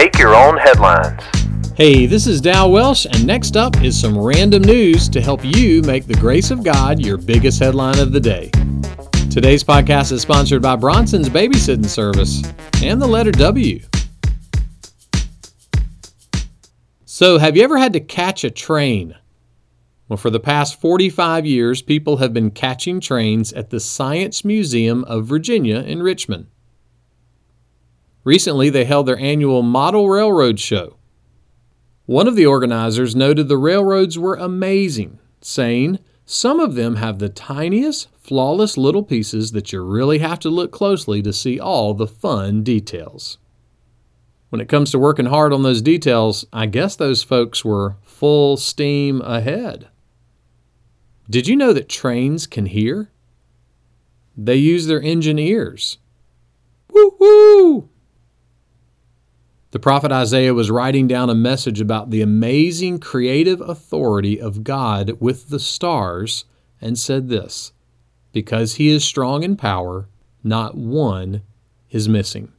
Make your own headlines. Hey, this is Dal Welsh, and next up is some random news to help you make the grace of God your biggest headline of the day. Today's podcast is sponsored by Bronson's Babysitting Service and the letter W. So, have you ever had to catch a train? Well, for the past 45 years, people have been catching trains at the Science Museum of Virginia in Richmond. Recently, they held their annual Model Railroad Show. One of the organizers noted the railroads were amazing, saying, Some of them have the tiniest, flawless little pieces that you really have to look closely to see all the fun details. When it comes to working hard on those details, I guess those folks were full steam ahead. Did you know that trains can hear? They use their engine ears. Woo! The prophet Isaiah was writing down a message about the amazing creative authority of God with the stars and said this Because he is strong in power, not one is missing.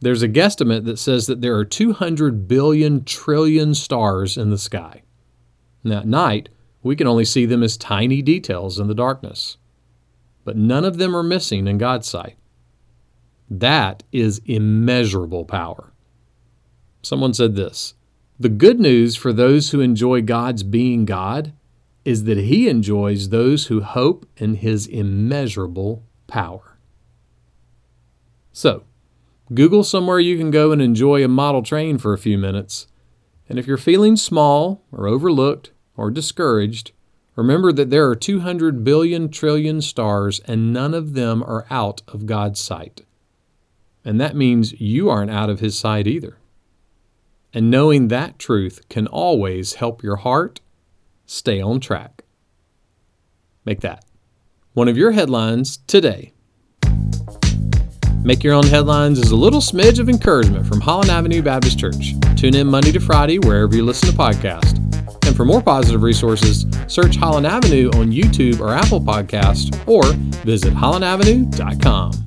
There's a guesstimate that says that there are 200 billion trillion stars in the sky. Now, at night, we can only see them as tiny details in the darkness. But none of them are missing in God's sight. That is immeasurable power. Someone said this The good news for those who enjoy God's being God is that He enjoys those who hope in His immeasurable power. So, Google somewhere you can go and enjoy a model train for a few minutes. And if you're feeling small or overlooked, or discouraged, remember that there are 200 billion trillion stars and none of them are out of God's sight. And that means you aren't out of His sight either. And knowing that truth can always help your heart stay on track. Make that one of your headlines today. Make Your Own Headlines is a little smidge of encouragement from Holland Avenue Baptist Church. Tune in Monday to Friday wherever you listen to podcasts. And for more positive resources, search Holland Avenue on YouTube or Apple Podcast or visit hollandavenue.com.